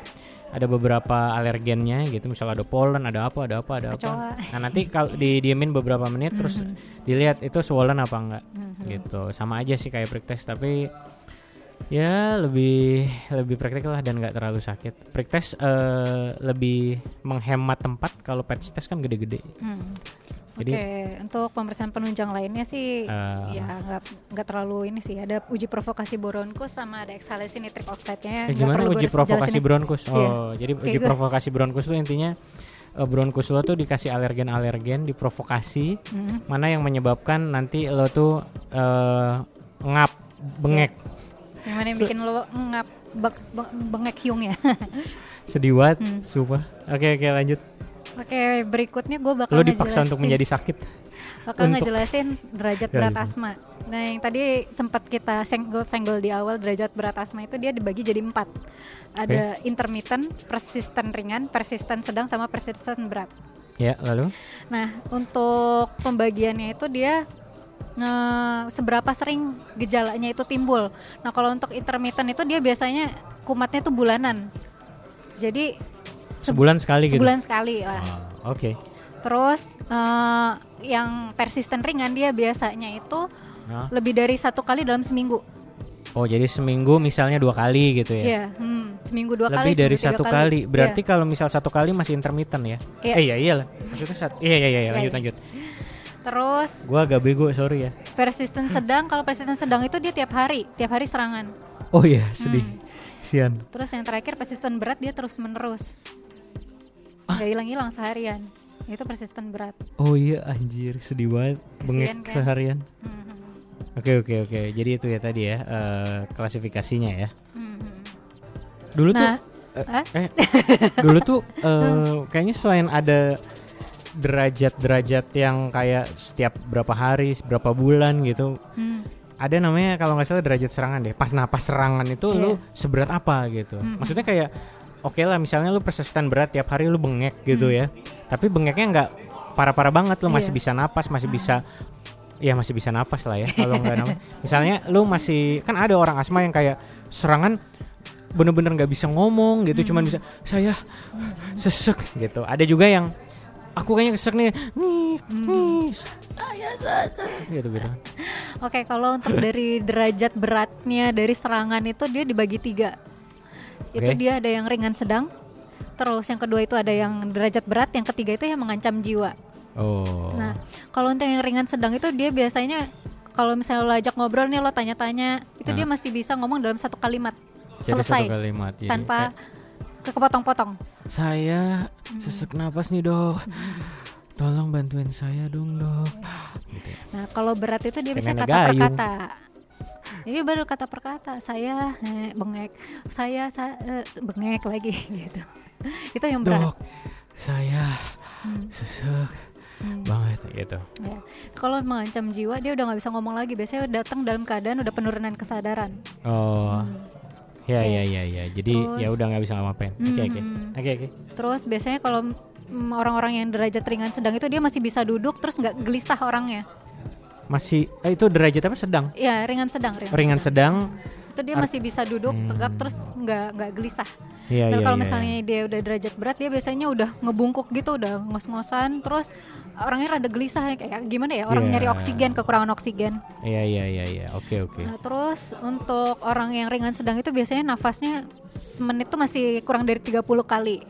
C: ada beberapa alergennya gitu, misal ada pollen, ada apa, ada apa, ada apa.
B: Kecoa.
C: Nah nanti kalau didiemin beberapa menit terus
B: Mhm.
C: dilihat itu swollen apa enggak
B: Mhm.
C: gitu sama aja sih kayak prick test tapi ya lebih lebih praktikal lah dan nggak terlalu sakit prick test eh, lebih menghemat tempat kalau patch test kan gede-gede
B: Hmm.
C: Jadi-
B: Oke, untuk pemeriksaan penunjang lainnya sih
C: Eh.
B: ya nggak nggak terlalu ini sih. Ada uji provokasi bronkus sama ada eksalesi nitrik oxide-nya.
C: Eh, gimana uji provokasi
B: ya.
C: bronkus oh
B: Iya.
C: jadi
B: Kayak
C: uji
B: gue-
C: provokasi bronkus tuh intinya eh, bronkus lo tuh dikasih alergen-alergen, diprovokasi,
B: Mm.
C: mana yang menyebabkan nanti lo tuh eh, ngap, bengek,
B: Yang mana yang
C: Se-
B: bikin lo ngap be- bengek hiung ya.
C: sedih banget,
B: Hmm.
C: sumpah. Oke oke lanjut.
B: Oke, berikutnya gue bakal
C: Lo dipaksa untuk menjadi sakit.
B: bakal
C: untuk-
B: ngejelasin derajat
C: Ya,
B: berat
C: gitu.
B: asma. Nah, yang tadi sempat kita senggol-senggol di awal derajat berat asma itu dia dibagi jadi empat. Ada intermittent, persisten ringan, persisten sedang, sama persisten berat.
C: Ya lalu?
B: Nah, untuk pembagiannya itu dia nge- seberapa sering gejalanya itu timbul. Nah, kalau untuk intermittent itu dia biasanya kumatnya itu bulanan. Jadi
C: Sebulan sekali gitu.
B: sebulan sekali lah.
C: Ah, Oke.
B: Terus eh, yang persisten ringan dia biasanya itu
C: Nah.
B: lebih dari satu kali dalam seminggu.
C: Oh jadi seminggu misalnya dua kali gitu ya?
B: Iya, hmm, seminggu dua kali.
C: Lebih dari satu kali. Berarti
B: Iya.
C: kalau misal satu kali masih intermittent ya?
B: Iya.
C: Eh iya iya lah. Maksudnya satu. Iya iya iya, iya, lanjut
B: iya.
C: lanjut.
B: Terus
C: Gua agak bego sorry ya.
B: persisten sedang, kalau persisten sedang itu dia tiap hari, tiap hari serangan.
C: Oh iya sedih.
B: Hmm.
C: Sian.
B: Terus yang terakhir persisten berat dia terus menerus.
C: Ah.
B: Gak hilang-hilang seharian. Itu persisten berat.
C: Oh iya anjir sedih banget. Bengek
B: kan?
C: seharian.
B: Hmm,
C: Oke oke oke. Jadi itu ya tadi ya eh, klasifikasinya ya.
B: hmm.
C: Dulu tuh
B: Nah, Hah?
C: eh dulu tuh eh, kayaknya selain ada derajat-derajat yang kayak setiap berapa hari, berapa bulan gitu,
B: Hmm,
C: ada namanya kalau nggak salah derajat serangan deh. Pas nah pas serangan itu
B: Iya.
C: lu seberat apa gitu.
B: Mm-mm.
C: Maksudnya kayak oke lah misalnya lu persisten berat tiap hari lu bengek gitu
B: Mm.
C: ya. Tapi bengeknya nggak parah-parah banget lu masih
B: Iya.
C: bisa napas, masih
B: Ah.
C: bisa ya masih bisa napas lah ya kalau nggak napas. Misalnya lu masih kan ada orang asma yang kayak serangan bener-bener nggak bisa ngomong gitu, cuman bisa saya sesek gitu. Ada juga yang aku kayaknya sesek nih, nih, nih, saya gitu gitu.
B: Oke, kalau untuk dari derajat beratnya dari serangan itu dia dibagi tiga. Itu
C: Oke.
B: dia ada yang ringan sedang. Terus yang kedua itu ada yang derajat berat, yang ketiga itu yang mengancam jiwa.
C: Oh.
B: Nah, kalau untuk yang ringan sedang itu dia biasanya kalau misalnya lo ajak ngobrol nih lo tanya-tanya, itu
C: Nah.
B: dia masih bisa ngomong dalam satu kalimat
C: Jadi
B: selesai
C: satu kalimat, jadi
B: tanpa kepotong-potong.
C: saya sesek napas nih dok tolong bantuin saya dong dok gitu.
B: Nah, kalau berat itu dia bisa kata per
C: gayung.
B: kata. Jadi baru kata per kata, saya eh, bengek, saya sa- eh, bengek lagi gitu. itu yang berat.
C: dok saya
B: Hmm,
C: sesek
B: hmm,
C: banget gitu
B: ya. Kalau mengancam jiwa dia udah nggak bisa ngomong lagi. Biasanya datang dalam keadaan udah penurunan kesadaran.
C: oh
B: Hmm.
C: Ya
B: Oke.
C: ya ya ya jadi
B: Terus-
C: ya udah nggak bisa ngapain oke oke
B: hmm.
C: oke oke
B: Terus biasanya kalau mm, orang-orang yang derajat ringan sedang itu dia masih bisa duduk terus nggak gelisah orangnya.
C: masih eh, itu derajat apa sedang
B: Ya ringan sedang. Ringan,
C: ringan sedang
B: Itu dia masih bisa duduk tegak terus nggak nggak gelisah.
C: Iya
B: Dan
C: iya
B: kalau
C: iya,
B: misalnya
C: iya.
B: dia udah derajat berat dia biasanya udah ngebungkuk gitu, udah ngos-ngosan, terus orangnya rada gelisah kayak gimana ya orang
C: Iya.
B: nyari oksigen, kekurangan oksigen.
C: iya iya iya iya oke oke
B: Nah, terus untuk orang yang ringan sedang itu biasanya nafasnya semenit tuh masih kurang dari 30 kali.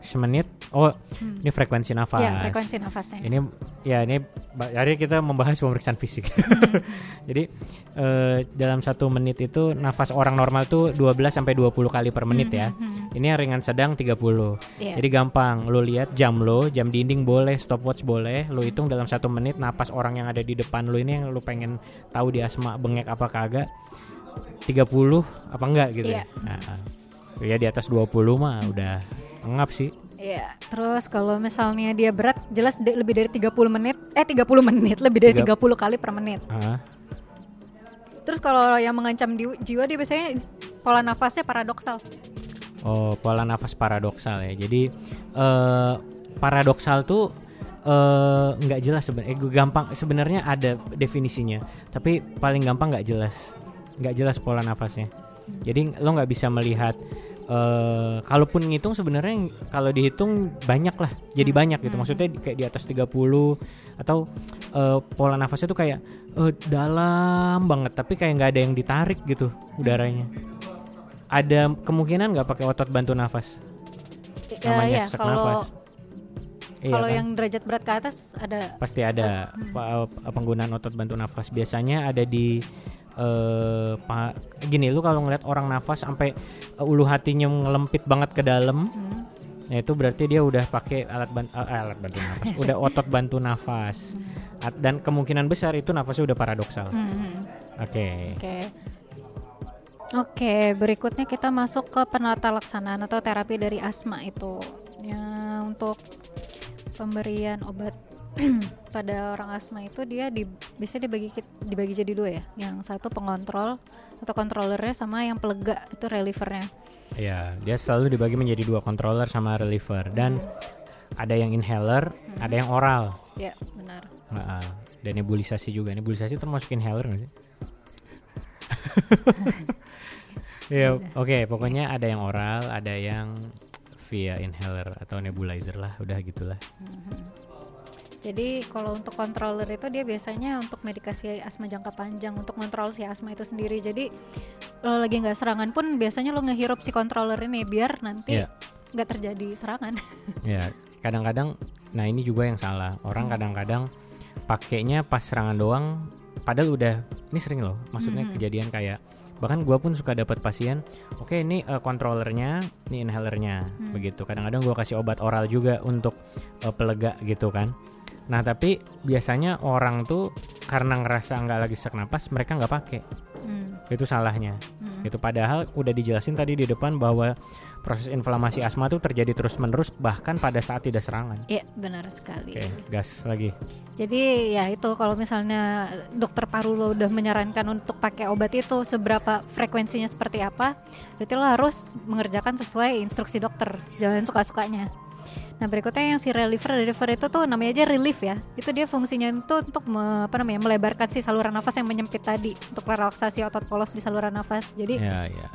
C: Semenit oh ini frekuensi nafas
B: Hmm. Ya, frekuensi nafasnya.
C: ini ya ini hari kita membahas pemeriksaan fisik
B: Hmm.
C: jadi eh, dalam satu menit itu nafas orang normal tuh 12 sampai 20 kali per menit ya
B: Hmm,
C: ini yang ringan sedang 30
B: Iya.
C: jadi gampang lo lihat jam lo jam dinding boleh stopwatch boleh lo hitung dalam satu menit napas orang yang ada di depan lo ini yang lo pengen tahu di asma bengek apa kagak 30 apa enggak gitu
B: Iya.
C: ya Nah, ah. ya di atas 20 mah udah ngap sih
B: Iya, terus kalau misalnya dia berat jelas de- lebih dari 30 menit, eh 30 menit, lebih dari
C: Tiga-
B: 30 kali per menit.
C: Ah.
B: Terus kalau yang mengancam di- jiwa dia biasanya pola nafasnya paradoksal.
C: Oh, pola nafas paradoksal ya. Jadi eh paradoksal tuh eh nggak jelas sebenarnya. Eh, gampang sebenarnya ada definisinya, tapi paling gampang nggak jelas. Nggak jelas pola nafasnya. Jadi lo nggak bisa melihat eh kalaupun ngitung sebenarnya kalau dihitung banyak lah. Jadi banyak gitu. Maksudnya di- kayak di atas 30 atau eh, pola nafasnya tuh kayak eh, dalam banget tapi kayak nggak ada yang ditarik gitu udaranya. Ada kemungkinan nggak pakai otot bantu nafas?
B: Ya,
C: namanya
B: ya,
C: sesak
B: kalau
C: nafas. Iya
B: kalau
C: kan?
B: yang derajat berat ke atas ada.
C: Pasti ada eh, penggunaan otot bantu nafas. Biasanya ada di pa- gini lu kalau ngeliat orang nafas sampai eh, ulu hatinya ngelempit banget ke dalam
B: hmm,
C: Nah itu berarti dia udah pakai alat bantu alat bantu nafas, udah otot bantu nafas. At- dan kemungkinan besar itu nafasnya udah paradoksal. Oke.
B: Hmm. Oke. Oke, berikutnya kita masuk ke penata laksanaan atau terapi dari asma itu. Ya, untuk pemberian obat pada orang asma itu dia di, bisa dibagi dibagi jadi dua ya. Yang satu pengontrol atau kontrolernya sama yang pelega itu relievernya.
C: Ya, dia selalu dibagi menjadi dua controller sama reliever dan ada yang inhaler, ada yang oral.
B: Ya, benar.
C: Heeh. dan nebulisasi juga. Nebulisasi termasuk inhaler nggak sih? Ya, oke, pokoknya ada yang oral, ada yang via inhaler atau nebulizer lah, udah gitulah.
B: Jadi kalau untuk controller itu dia biasanya untuk medikasi asma jangka panjang untuk kontrol si asma itu sendiri. Jadi lo lagi nggak serangan pun biasanya lo ngehirup si controller ini biar nanti
C: Iya.
B: nggak terjadi serangan.
C: Ya, kadang-kadang nah ini juga yang salah. Orang kadang-kadang pakainya pas serangan doang padahal udah ini sering loh. Maksudnya
B: Mhm.
C: kejadian kayak bahkan gua pun suka dapat pasien, oke ini eh, controllernya, ini inhalernya
B: Hmm.
C: begitu. Kadang-kadang gua kasih obat oral juga untuk eh, pelega gitu kan. Nah, tapi biasanya orang tuh karena ngerasa nggak lagi sesak napas, mereka nggak pakai.
B: Hmm,
C: Itu salahnya.
B: hmm.
C: Gitu padahal udah dijelasin tadi di depan bahwa proses inflamasi asma tuh terjadi terus-menerus bahkan pada saat tidak serangan.
B: Iya benar sekali.
C: Oke, gas lagi.
B: Jadi ya itu kalau misalnya dokter paru lo udah menyarankan untuk pakai obat itu seberapa frekuensinya seperti apa, berarti lo harus mengerjakan sesuai instruksi dokter, jangan suka-sukanya. Nah berikutnya yang si reliever, reliever itu tuh namanya aja relief ya. Itu dia fungsinya itu untuk me- apa namanya melebarkan si saluran nafas yang menyempit tadi untuk relaksasi otot polos di saluran nafas. Jadi
C: Ya, ya.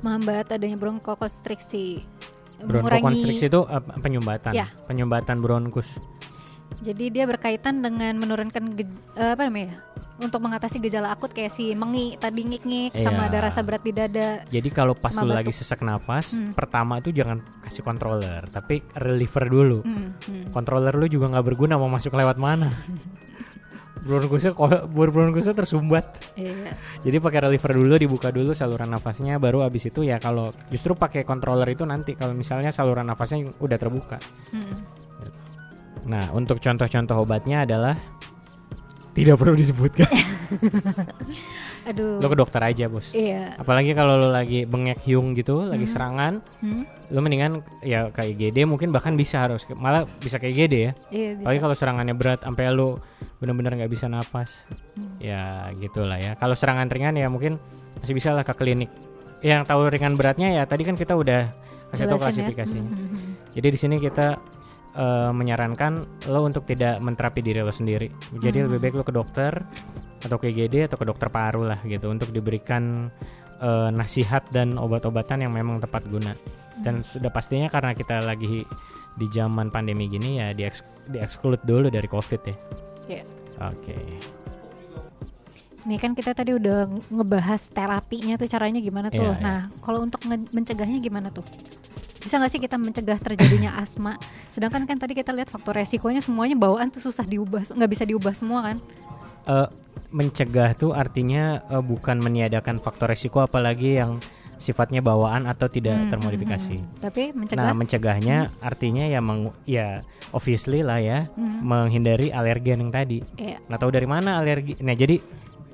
B: menghambat adanya bronkokonstriksi.
C: Bronkokonstriksi itu eh, penyumbatan.
B: Ya.
C: Penyumbatan bronkus.
B: Jadi dia berkaitan dengan menurunkan eh, apa namanya? Untuk mengatasi gejala akut kayak si mengi tadi ngik-ngik sama
C: Iya.
B: ada rasa berat di dada.
C: Jadi kalau pas
B: Sama
C: lu
B: batuk.
C: lagi sesak nafas,
B: Hmm.
C: pertama itu jangan kasih controller, tapi reliever dulu.
B: Hmm, hmm.
C: Controller lu juga nggak berguna mau masuk lewat mana. bronkusnya bor bronkusnya tersumbat.
B: Iya.
C: Jadi pakai reliever dulu, dibuka dulu saluran nafasnya, baru abis itu ya kalau justru pakai controller itu nanti kalau misalnya saluran nafasnya udah terbuka.
B: Hmm.
C: Nah, untuk contoh-contoh obatnya adalah tidak perlu disebutkan.
B: Aduh.
C: lo ke dokter aja, Bos.
B: Iya.
C: Apalagi kalau lo lagi bengek hiung gitu, lagi serangan,
B: Hmm.
C: lo mendingan ya kayak IGD mungkin bahkan bisa harus malah bisa kayak IGD ya.
B: Iya bisa.
C: Apalagi kalau serangannya berat sampai lo benar-benar nggak bisa napas.
B: Hmm.
C: Ya gitulah ya. Kalau serangan ringan ya mungkin masih bisa lah ke klinik. Yang tahu ringan beratnya ya tadi kan kita udah kasih tahu
B: ya.
C: klasifikasinya.
B: Hmm, hmm, hmm.
C: Jadi di sini kita eh, menyarankan lo untuk tidak menterapi diri lo sendiri. Jadi
B: Hmm.
C: lebih baik lo ke dokter atau ke IGD atau ke dokter paru lah gitu untuk diberikan eh, nasihat dan obat-obatan yang memang tepat guna. Dan sudah pastinya karena kita lagi di zaman pandemi gini ya di di exclude dulu dari covid ya.
B: Iya.
C: Oke.
B: Nih kan kita tadi udah ngebahas terapinya tuh caranya gimana tuh.
C: Iya, iya.
B: nah, kalau untuk mencegahnya gimana tuh? Bisa nggak sih kita mencegah terjadinya asma? Sedangkan kan tadi kita lihat faktor resikonya semuanya bawaan tuh susah diubah, nggak bisa diubah semua kan?
C: Eh, mencegah tuh artinya eh, bukan meniadakan faktor resiko apalagi yang sifatnya bawaan atau tidak
B: Hmm,
C: termodifikasi.
B: hmm, hmm. Tapi
C: Nah,
B: mencegah
C: mencegahnya artinya ya meng, ya obviously lah ya
B: Hmm.
C: menghindari alergen yang tadi.
B: Iya.
C: Nah, tahu dari mana alergi? Nah, jadi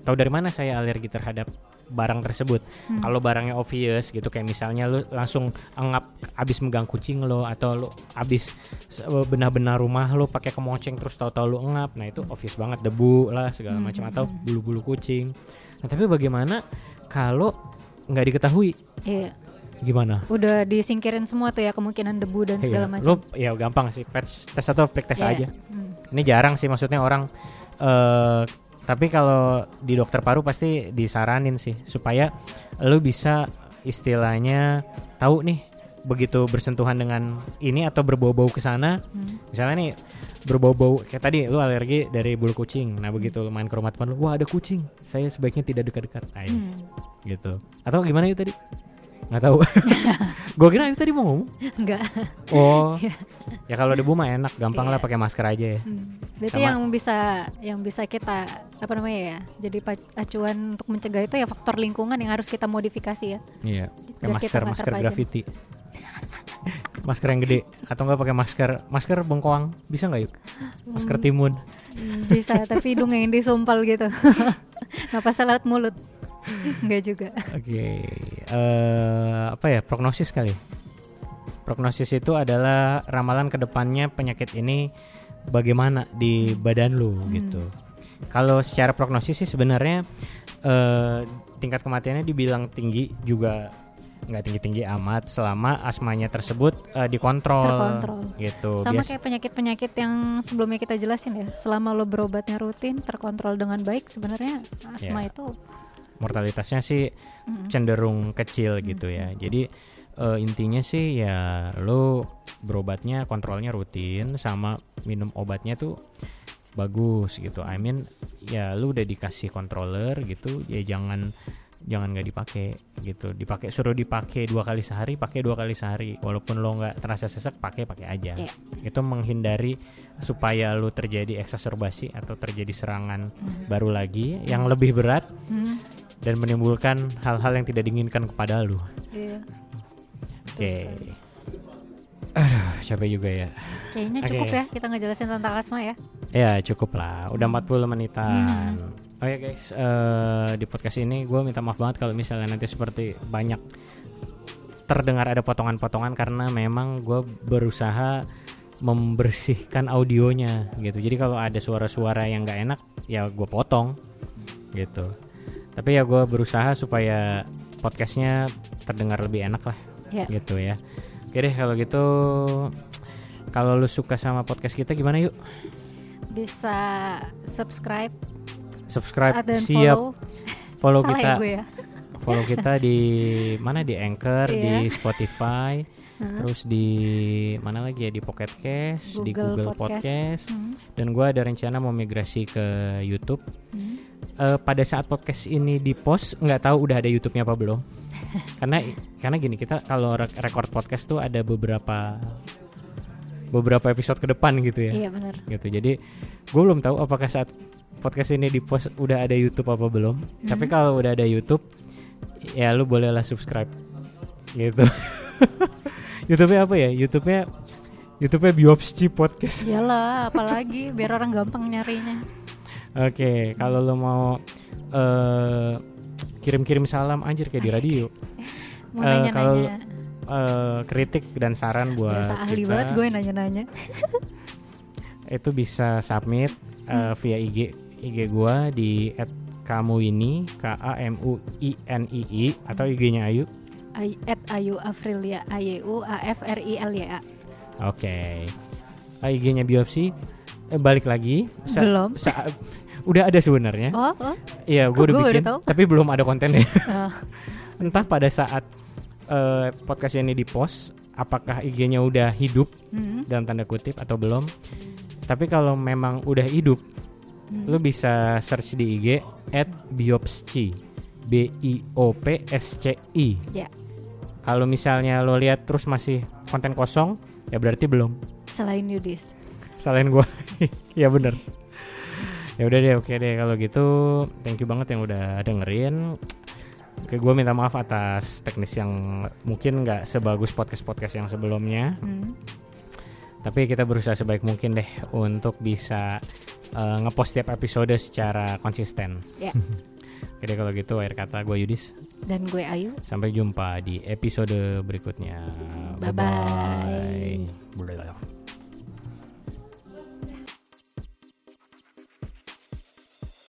C: tahu dari mana saya alergi terhadap barang tersebut?
B: Hmm.
C: Kalau barangnya obvious gitu kayak misalnya lu langsung engap abis megang kucing lo atau lu abis se- benar-benar rumah lo pakai kemoceng terus tahu-tahu lu engap. Nah, itu obvious banget debu lah segala
B: Hmm,
C: macam atau bulu-bulu kucing. Nah, tapi bagaimana kalau nggak diketahui?
B: Iya.
C: Gimana?
B: Udah disingkirin semua tuh ya kemungkinan debu dan segala
C: Iya,
B: macam.
C: Lo ya gampang sih, tes tes atau fake tes
B: Iya.
C: aja.
B: Hmm.
C: Ini jarang sih maksudnya orang eh tapi kalau di dokter paru pasti disaranin sih supaya lu bisa istilahnya tahu nih begitu bersentuhan dengan ini atau berbau-bau ke sana.
B: Hmm.
C: Misalnya nih berbau-bau kayak tadi lu alergi dari bulu kucing. Nah, begitu lu main ke rumah teman lu, wah ada kucing. Saya sebaiknya tidak dekat-dekat. Nah,
B: Hmm.
C: gitu. Atau gimana itu tadi? Nggak tahu. Gue kira itu tadi mau ngomong.
B: Enggak.
C: Oh. Ya kalau debu mah enak, gampang lah
B: Iya.
C: pakai masker aja ya.
B: Hmm. Berarti
C: Sama-
B: yang bisa yang bisa kita apa namanya ya? Jadi acuan untuk mencegah itu ya faktor lingkungan yang harus kita modifikasi ya.
C: Iya,
B: kita
C: masker masker graffiti. masker yang gede atau enggak pakai masker masker bengkoang bisa nggak yuk masker timun
B: Hmm, Bisa, tapi hidungnya yang disumpal gitu. Napasnya lewat mulut. Enggak juga.
C: oke eh apa ya prognosis kali prognosis itu adalah ramalan ke depannya penyakit ini bagaimana di badan lu gitu kalau secara prognosis sih sebenarnya eh tingkat kematiannya dibilang tinggi juga nggak tinggi-tinggi amat selama asmanya tersebut eh, dikontrol
B: Terkontrol.
C: gitu
B: Sama
C: Bias-
B: kayak penyakit-penyakit yang sebelumnya kita jelasin ya. Selama lo berobatnya rutin, terkontrol dengan baik, sebenarnya asma
C: Ya.
B: itu
C: mortalitasnya sih
B: mm,
C: cenderung kecil gitu ya. Jadi eh, intinya sih ya lo berobatnya kontrolnya rutin sama minum obatnya tuh bagus gitu. I mean ya lu udah dikasih controller gitu ya jangan jangan nggak dipakai gitu dipakai suruh dipakai dua kali sehari pakai dua kali sehari walaupun lo nggak terasa sesek pakai pakai aja
B: Iya.
C: itu menghindari supaya lu terjadi eksaserbasi atau terjadi serangan baru lagi yang lebih berat
B: Hmm,
C: dan menimbulkan hal-hal yang tidak diinginkan kepada lu.
B: iya.
C: Oke. Aduh, capek juga ya.
B: Kayaknya
C: Oke.
B: cukup ya kita ngejelasin tentang asma ya.
C: Ya, cukup lah. Udah 40 menitan.
B: Hmm.
C: Oh ya guys, eh, di podcast ini gue minta maaf banget kalau misalnya nanti seperti banyak terdengar ada potongan-potongan karena memang gue berusaha membersihkan audionya gitu. Jadi kalau ada suara-suara yang nggak enak, ya gue potong gitu. Tapi ya gue berusaha supaya podcastnya terdengar lebih enak lah,
B: Ya.
C: gitu ya. Oke deh kalau gitu, kalau lu suka sama podcast kita gimana yuk?
B: Bisa subscribe
C: Subscribe,
B: dan
C: siap
B: follow.
C: follow
B: Salah
C: kita
B: ya ya.
C: follow kita di mana di Anchor
B: Iya.
C: di Spotify
B: Hah?
C: terus di mana lagi ya di Pocket Cast di
B: Google
C: Google Podcast,
B: Podcast. Hmm,
C: dan gue ada rencana mau migrasi ke YouTube
B: hmm.
C: Eh, pada saat podcast ini di post nggak tahu udah ada YouTube-nya apa belum karena karena gini kita kalau record podcast tuh ada beberapa beberapa episode ke depan gitu ya.
B: Iya benar.
C: gitu. Jadi gue belum tahu apakah saat podcast ini di post udah ada YouTube apa belum. Tapi kalau udah ada YouTube ya lu bolehlah subscribe. Gitu. YouTube-nya apa ya? YouTube-nya YouTube-nya Biopsy Podcast.
B: Iyalah, apalagi biar orang gampang nyarinya.
C: oke kalau lu mau eh, kirim-kirim salam anjir kayak di radio
B: Mau
C: Eh,
B: nanya-nanya.
C: kalau- Eh, kritik dan saran buat
B: Biasa ahli
C: kita
B: banget gue nanya-nanya.
C: itu bisa submit uh, via IG IG gua di kamu ini K A M U I N I I atau IG-nya Ayu.
B: Ay, at Ayu Afrilia A Y U A F R I L Y A.
C: Oke. Uh, IG-nya biopsi eh, balik lagi. Sa-
B: Belum.
C: sa- udah ada sebenarnya.
B: Oh, oh.
C: Iya, gua udah bikin,
B: tahu?
C: tapi belum ada kontennya.
B: Ah,
C: Entah pada saat uh, podcast ini di-post apakah IG-nya udah hidup
B: hmm,
C: dalam tanda kutip atau belum. Tapi kalau memang udah hidup
B: hmm.
C: lu bisa search di IG at biopsci B I O P S C I.
B: Ya.
C: Kalau misalnya lo lihat terus masih konten kosong, ya berarti belum.
B: Selain Yudis.
C: Salahin gua. ya bener. Ya udah deh, oke deh kalau gitu. Thank you banget yang udah dengerin. Oke, gue minta maaf atas teknis yang mungkin nggak sebagus podcast-podcast yang sebelumnya.
B: Hmm.
C: Tapi kita berusaha sebaik mungkin deh untuk bisa eh, ngepost tiap episode secara konsisten.
B: Ya.
C: Oke deh kalau gitu akhir kata gue Yudis.
B: Dan gue Ayu.
C: Sampai jumpa di episode berikutnya.
B: Bye-bye.